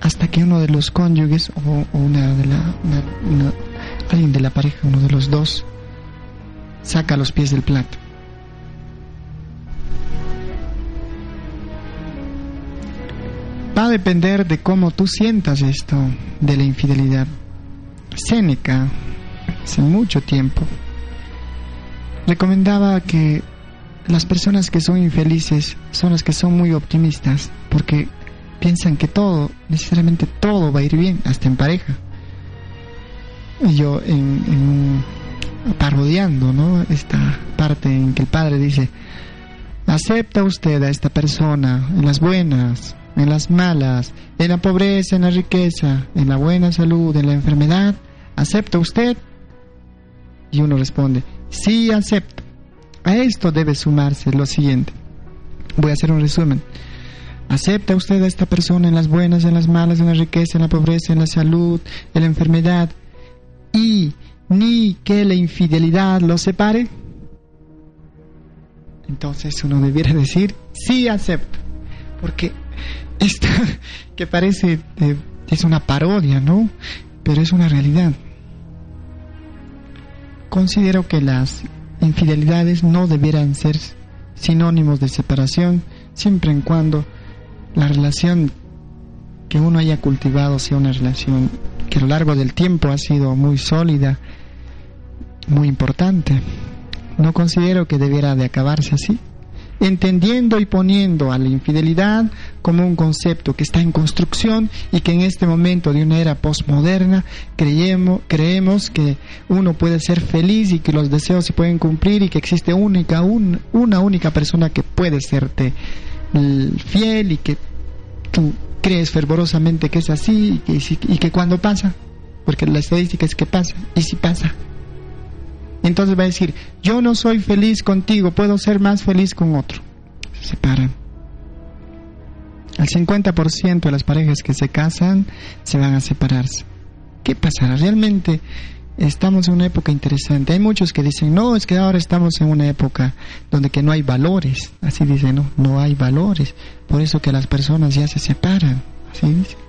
hasta que uno de los cónyuges o, una de la una- alguien de la pareja uno de los dos saca los pies del plato. Va a depender de cómo tú sientas esto de la infidelidad. Séneca hace mucho tiempo recomendaba que las personas que son infelices son las que son muy optimistas porque piensan que todo, necesariamente todo va a ir bien, hasta en pareja. Y yo en, en- parodiando, ¿no? Esta parte en que el padre dice, acepta usted a esta persona en las buenas, en las malas, en la pobreza, en la riqueza, en la buena salud, en la enfermedad, ¿acepta usted? Y uno responde, sí acepto. A esto debe sumarse lo siguiente. Voy a hacer un resumen. ¿Acepta usted a esta persona en las buenas, en las malas, en la riqueza, en la pobreza, en la salud, en la enfermedad? Y ni que la infidelidad lo separe. Entonces uno debiera decir, sí acepto. Porque esto (laughs) que parece eh, es una parodia, ¿no? Pero es una realidad. Considero que las infidelidades no debieran ser sinónimos de separación, siempre en cuando la relación que uno haya cultivado sea una relación que a lo largo del tiempo ha sido muy sólida, muy importante. No considero que debiera de acabarse así, entendiendo y poniendo a la infidelidad como un concepto que está en construcción y que en este momento de una era postmoderna creemos, creemos que uno puede ser feliz y que los deseos se pueden cumplir y que existe única, un- una única persona que puede serte fiel y que tú crees fervorosamente que es así y que, y que cuando pasa, porque la estadística es que pasa, y si pasa. Entonces va a decir, yo no soy feliz contigo, puedo ser más feliz con otro. Se separan. El 50% de las parejas que se casan se van a separarse. ¿Qué pasará? Realmente estamos en una época interesante. Hay muchos que dicen, no, es que ahora estamos en una época donde que no hay valores. Así dicen, no, no hay valores. Por eso que las personas ya se separan. Así dicen.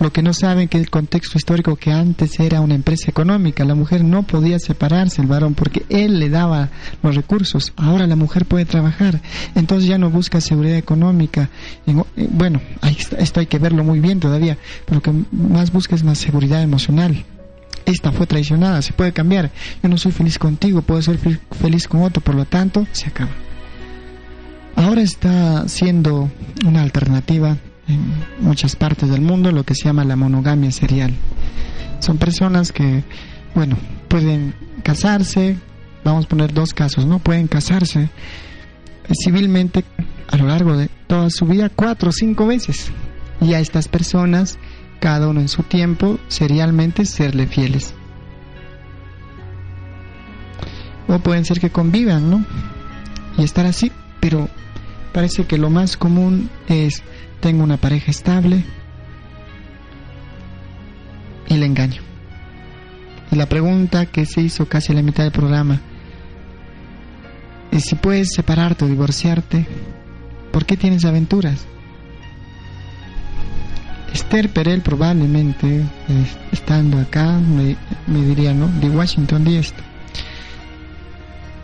Lo que no saben que el contexto histórico que antes era una empresa económica, la mujer no podía separarse el varón porque él le daba los recursos. Ahora la mujer puede trabajar, entonces ya no busca seguridad económica. Eh, bueno, esto hay que verlo muy bien todavía, pero lo que más busca es una seguridad emocional. Esta fue traicionada, se puede cambiar. Yo no soy feliz contigo, puedo ser feliz con otro, por lo tanto, se acaba. Ahora está siendo una alternativa en muchas partes del mundo lo que se llama la monogamia serial. Son personas que, bueno, pueden casarse, vamos a poner dos casos, ¿no? Pueden casarse civilmente a lo largo de toda su vida cuatro o cinco veces. Y a estas personas, cada uno en su tiempo, serialmente serle fieles. O pueden ser que convivan, ¿no? Y estar así, pero parece que lo más común es tengo una pareja estable y le engaño. Y la pregunta que se hizo casi a la mitad del programa es si puedes separarte o divorciarte, ¿por qué tienes aventuras? Esther Perel probablemente, estando acá, me, diría, ¿no? De Washington, D.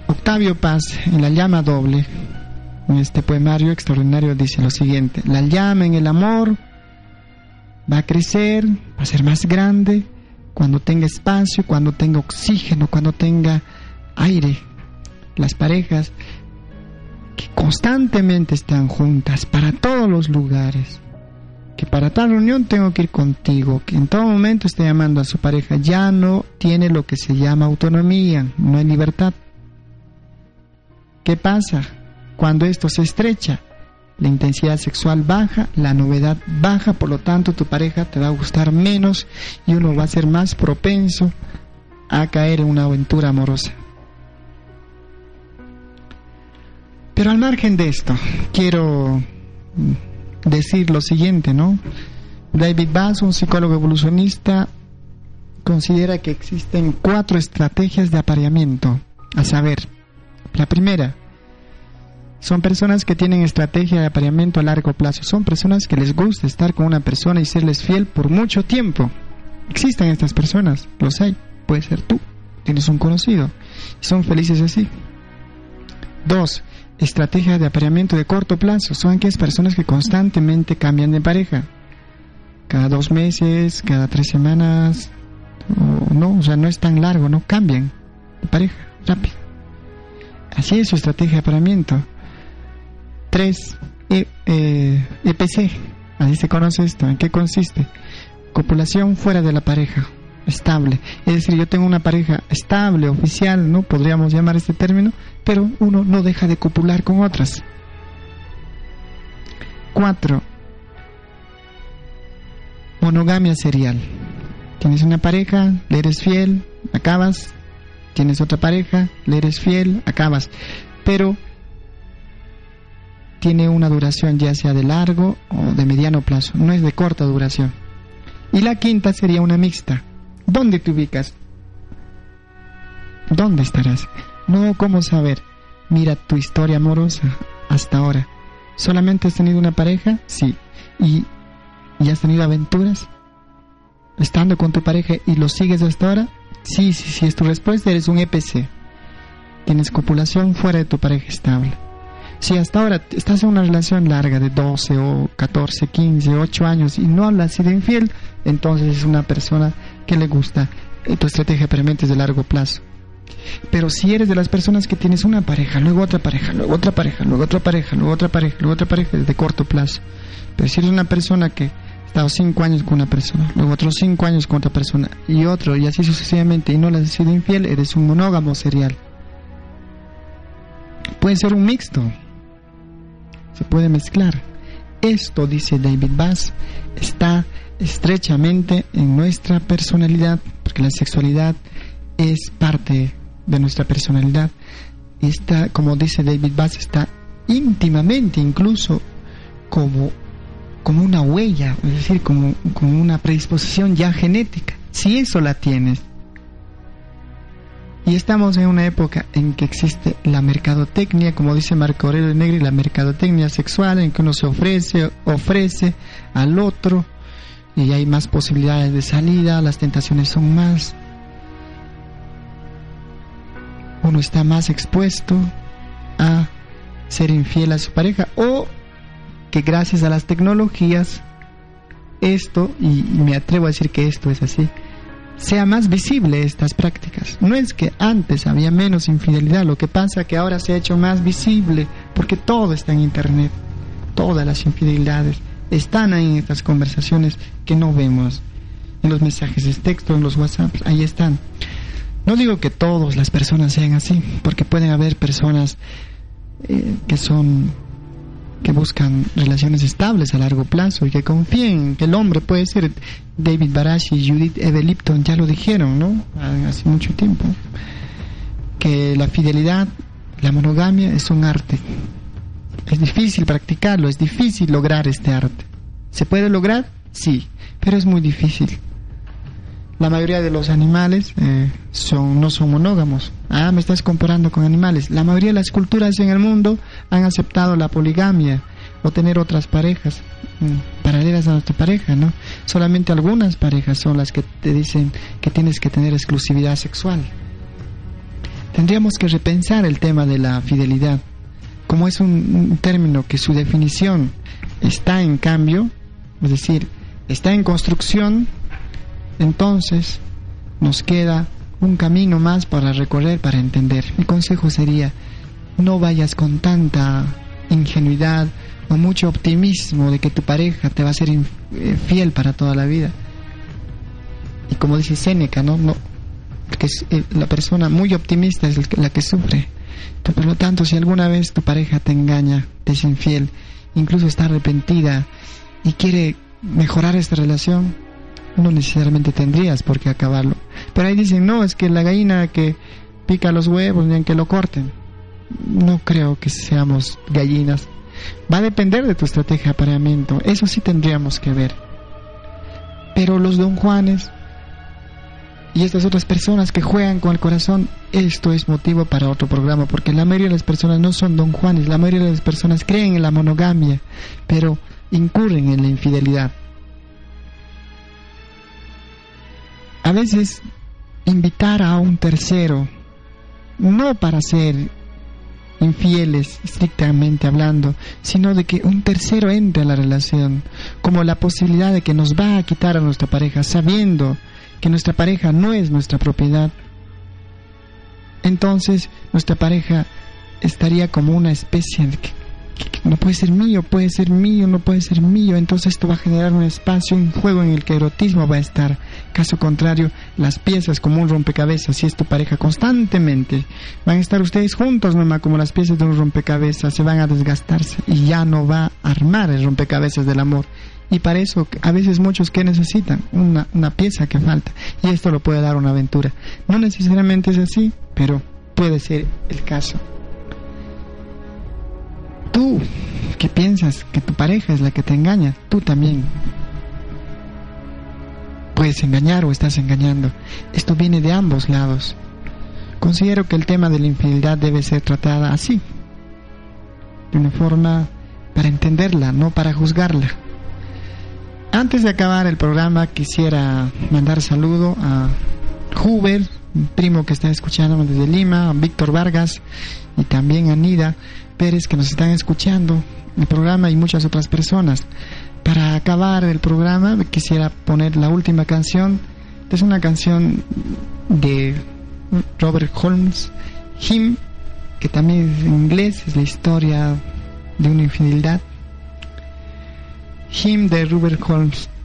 Octavio Paz, en la llama doble, en este poemario extraordinario dice lo siguiente, la llama en el amor va a crecer, va a ser más grande cuando tenga espacio, cuando tenga oxígeno, cuando tenga aire. Las parejas que constantemente están juntas para todos los lugares, que para tal reunión tengo que ir contigo, que en todo momento está llamando a su pareja, ya no tiene lo que se llama autonomía, no hay libertad. ¿Qué pasa? Cuando esto se estrecha, la intensidad sexual baja, la novedad baja, por lo tanto tu pareja te va a gustar menos y uno va a ser más propenso a caer en una aventura amorosa. Pero al margen de esto, quiero decir lo siguiente, ¿no? David Bass, un psicólogo evolucionista, considera que existen cuatro estrategias de apareamiento, a saber, la primera, son personas que tienen estrategia de apareamiento a largo plazo. Son personas que les gusta estar con una persona y serles fiel por mucho tiempo. Existen estas personas, los hay. Puede ser tú, tienes un conocido. Son felices así. Dos, estrategia de apareamiento de corto plazo. Son aquellas personas que constantemente cambian de pareja. Cada dos meses, cada tres semanas. O no, o sea, no es tan largo, no cambian de pareja rápido. Así es su estrategia de apareamiento. 3. EPC. E Así se conoce esto. ¿En qué consiste? Copulación fuera de la pareja. Estable. Es decir, yo tengo una pareja estable, oficial, ¿no? Podríamos llamar este término, pero uno no deja de copular con otras. 4. Monogamia serial. Tienes una pareja, le eres fiel, acabas. Tienes otra pareja, le eres fiel, acabas. Pero tiene una duración ya sea de largo o de mediano plazo, no es de corta duración. Y la quinta sería una mixta. ¿Dónde te ubicas? ¿Dónde estarás? No, ¿cómo saber? Mira tu historia amorosa hasta ahora. ¿Solamente has tenido una pareja? Sí. ¿Y, ¿Y has tenido aventuras? ¿Estando con tu pareja y lo sigues hasta ahora? Sí, sí, sí, es tu respuesta, eres un EPC. Tienes copulación fuera de tu pareja estable. Si hasta ahora estás en una relación larga de 12 o 14, 15, 8 años y no has sido infiel, entonces es una persona que le gusta eh, tu estrategia permanente de largo plazo. Pero si eres de las personas que tienes una pareja, luego otra pareja, luego otra pareja, luego otra pareja, luego otra pareja, luego otra pareja, es de corto plazo. Pero si eres una persona que ha estado 5 años con una persona, luego otros 5 años con otra persona y otro, y así sucesivamente, y no le has sido infiel, eres un monógamo serial. Puede ser un mixto, se puede mezclar. Esto, dice David Bass, está estrechamente en nuestra personalidad, porque la sexualidad es parte de nuestra personalidad. Está, como dice David Bass, está íntimamente incluso como, como una huella, es decir, como, como una predisposición ya genética. Si eso la tienes, y estamos en una época en que existe la mercadotecnia, como dice Marco Aurelio Negri, la mercadotecnia sexual, en que uno se ofrece, ofrece al otro y hay más posibilidades de salida, las tentaciones son más, uno está más expuesto a ser infiel a su pareja o que gracias a las tecnologías esto, y me atrevo a decir que esto es así, sea más visible estas prácticas. No es que antes había menos infidelidad, lo que pasa es que ahora se ha hecho más visible porque todo está en Internet, todas las infidelidades están ahí en estas conversaciones que no vemos, en los mensajes de texto, en los WhatsApp, ahí están. No digo que todas las personas sean así, porque pueden haber personas eh, que son que buscan relaciones estables a largo plazo y que confíen que el hombre puede ser David Barash y Judith Evelipton ya lo dijeron, ¿no? Hace mucho tiempo que la fidelidad, la monogamia es un arte. Es difícil practicarlo, es difícil lograr este arte. ¿Se puede lograr? Sí, pero es muy difícil. La mayoría de los animales eh, son, no son monógamos. Ah, me estás comparando con animales. La mayoría de las culturas en el mundo han aceptado la poligamia o tener otras parejas mm, paralelas a nuestra pareja, ¿no? Solamente algunas parejas son las que te dicen que tienes que tener exclusividad sexual. Tendríamos que repensar el tema de la fidelidad. Como es un término que su definición está en cambio, es decir, está en construcción, entonces nos queda un camino más para recorrer, para entender. Mi consejo sería, no vayas con tanta ingenuidad o mucho optimismo de que tu pareja te va a ser eh, fiel para toda la vida. Y como dice Séneca, ¿no? no que es, eh, la persona muy optimista es la que sufre. Por lo tanto, si alguna vez tu pareja te engaña, te es infiel, incluso está arrepentida y quiere mejorar esta relación, no necesariamente tendrías por qué acabarlo. Pero ahí dicen, no, es que la gallina que pica los huevos, ni que lo corten. No creo que seamos gallinas. Va a depender de tu estrategia de apareamiento, eso sí tendríamos que ver. Pero los don Juanes y estas otras personas que juegan con el corazón, esto es motivo para otro programa, porque la mayoría de las personas no son don Juanes, la mayoría de las personas creen en la monogamia, pero incurren en la infidelidad. a veces invitar a un tercero, no para ser infieles estrictamente hablando, sino de que un tercero entre a la relación, como la posibilidad de que nos va a quitar a nuestra pareja, sabiendo que nuestra pareja no es nuestra propiedad. Entonces nuestra pareja estaría como una especie de no puede ser mío, puede ser mío, no puede ser mío, entonces esto va a generar un espacio, un juego en el que erotismo va a estar. Caso contrario, las piezas como un rompecabezas, si es tu pareja constantemente, van a estar ustedes juntos, mamá, como las piezas de un rompecabezas, se van a desgastarse y ya no va a armar el rompecabezas del amor. Y para eso, a veces muchos que necesitan una, una pieza que falta, y esto lo puede dar una aventura. No necesariamente es así, pero puede ser el caso tú que piensas que tu pareja es la que te engaña, tú también puedes engañar o estás engañando. Esto viene de ambos lados. Considero que el tema de la infidelidad debe ser tratada así, de una forma para entenderla, no para juzgarla. Antes de acabar el programa quisiera mandar saludo a Huber, un primo que está escuchando desde Lima, a Víctor Vargas y también a Nida Pérez que nos están escuchando el programa y muchas otras personas. Para acabar el programa quisiera poner la última canción. Es una canción de Robert Holmes, Him, que también es en inglés, es la historia de una infidelidad. Him de Robert Holmes.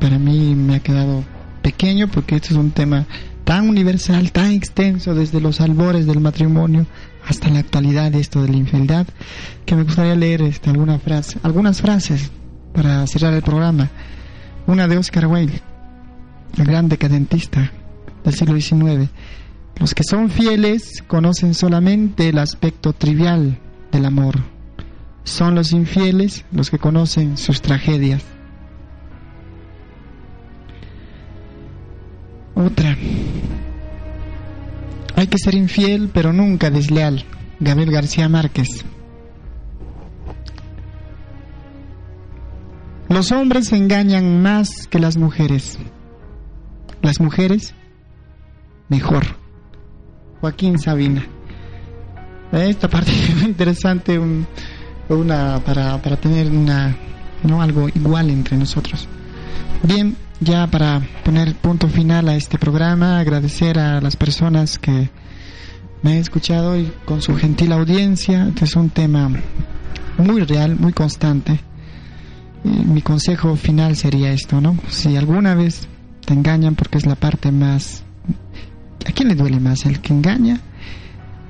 Para mí me ha quedado pequeño porque este es un tema tan universal, tan extenso desde los albores del matrimonio hasta la actualidad de esto de la infidelidad, que me gustaría leer este, alguna frase, algunas frases para cerrar el programa. Una de Oscar Wilde, el gran decadentista del siglo XIX. Los que son fieles conocen solamente el aspecto trivial del amor. Son los infieles los que conocen sus tragedias. Otra. Hay que ser infiel, pero nunca desleal. Gabriel García Márquez. Los hombres engañan más que las mujeres. Las mujeres, mejor. Joaquín Sabina. Esta parte (laughs) es interesante un, una, para, para tener una, ¿no? algo igual entre nosotros. Bien, ya para poner punto final a este programa, agradecer a las personas que me han escuchado y con su gentil audiencia. Este es un tema muy real, muy constante. Mi consejo final sería esto, ¿no? Si alguna vez te engañan porque es la parte más... ¿A quién le duele más? ¿El que engaña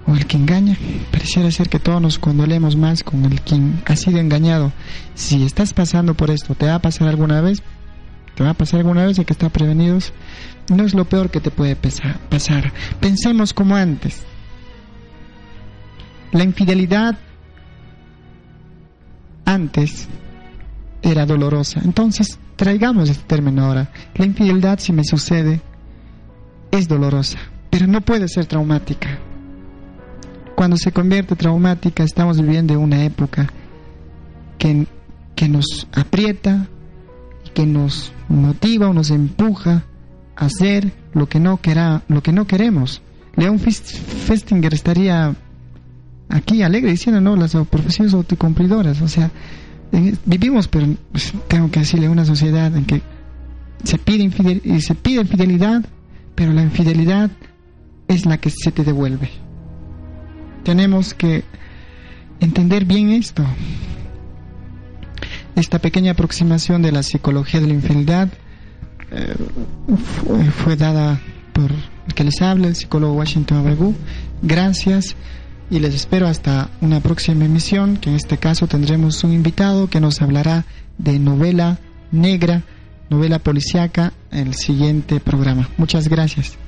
o el que engaña? Pareciera ser que todos nos condolemos más con el quien ha sido engañado. Si estás pasando por esto, ¿te va a pasar alguna vez? Te va a pasar alguna vez, hay que estar prevenidos. No es lo peor que te puede pasar. Pensemos como antes. La infidelidad antes era dolorosa. Entonces, traigamos este término ahora. La infidelidad, si me sucede, es dolorosa, pero no puede ser traumática. Cuando se convierte traumática, estamos viviendo una época que, que nos aprieta, que nos motiva o nos empuja a hacer lo que no, quera, lo que no queremos. León Festinger estaría aquí alegre diciendo, no, las profesiones autocumplidoras, o sea, vivimos, pero pues, tengo que decirle, una sociedad en que se pide, infidel, se pide infidelidad, pero la infidelidad es la que se te devuelve. Tenemos que entender bien esto esta pequeña aproximación de la psicología de la infidelidad eh, fue, dada por el que les habla, el psicólogo Washington Abregu. Gracias y les espero hasta una próxima emisión, que en este caso tendremos un invitado que nos hablará de novela negra, novela policíaca, el siguiente programa. Muchas gracias.